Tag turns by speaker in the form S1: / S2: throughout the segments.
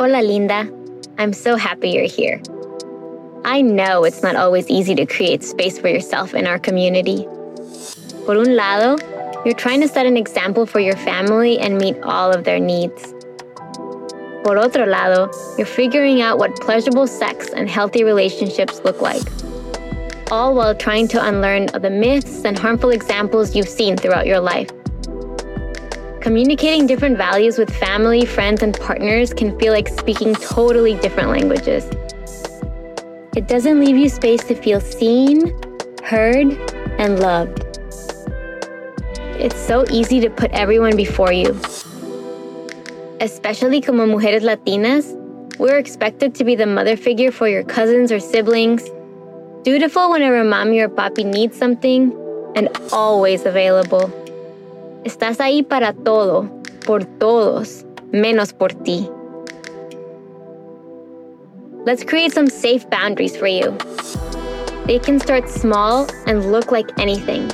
S1: Hola, Linda. I'm so happy you're here. I know it's not always easy to create space for yourself in our community. Por un lado, you're trying to set an example for your family and meet all of their needs. Por otro lado, you're figuring out what pleasurable sex and healthy relationships look like, all while trying to unlearn the myths and harmful examples you've seen throughout your life. Communicating different values with family, friends, and partners can feel like speaking totally different languages. It doesn't leave you space to feel seen, heard, and loved. It's so easy to put everyone before you. Especially como mujeres latinas, we're expected to be the mother figure for your cousins or siblings, dutiful whenever mommy or papi needs something, and always available. Estás ahí para todo, por todos, menos por ti. Let's create some safe boundaries for you. They can start small and look like anything.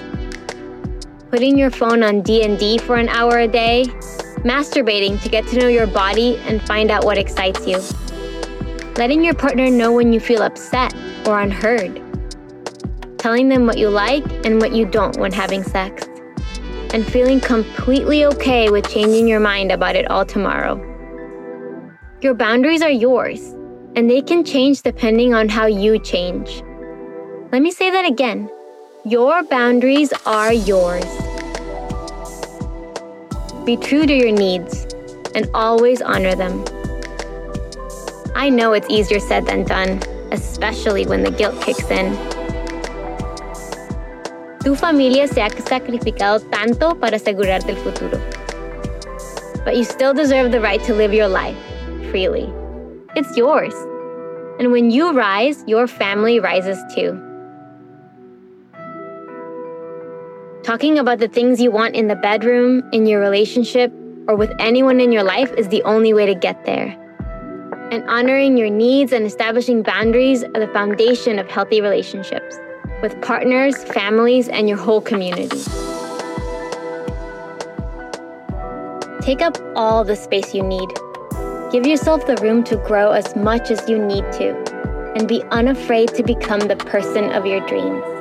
S1: Putting your phone on DND for an hour a day, masturbating to get to know your body and find out what excites you. Letting your partner know when you feel upset or unheard. Telling them what you like and what you don't when having sex and feeling completely okay with changing your mind about it all tomorrow. Your boundaries are yours, and they can change depending on how you change. Let me say that again. Your boundaries are yours. Be true to your needs and always honor them. I know it's easier said than done, especially when the guilt kicks in. Tu familia se ha sacrificado tanto para asegurarte el futuro. But you still deserve the right to live your life freely. It's yours. And when you rise, your family rises too. Talking about the things you want in the bedroom, in your relationship, or with anyone in your life is the only way to get there. And honoring your needs and establishing boundaries are the foundation of healthy relationships with partners, families, and your whole community. Take up all the space you need. Give yourself the room to grow as much as you need to, and be unafraid to become the person of your dreams.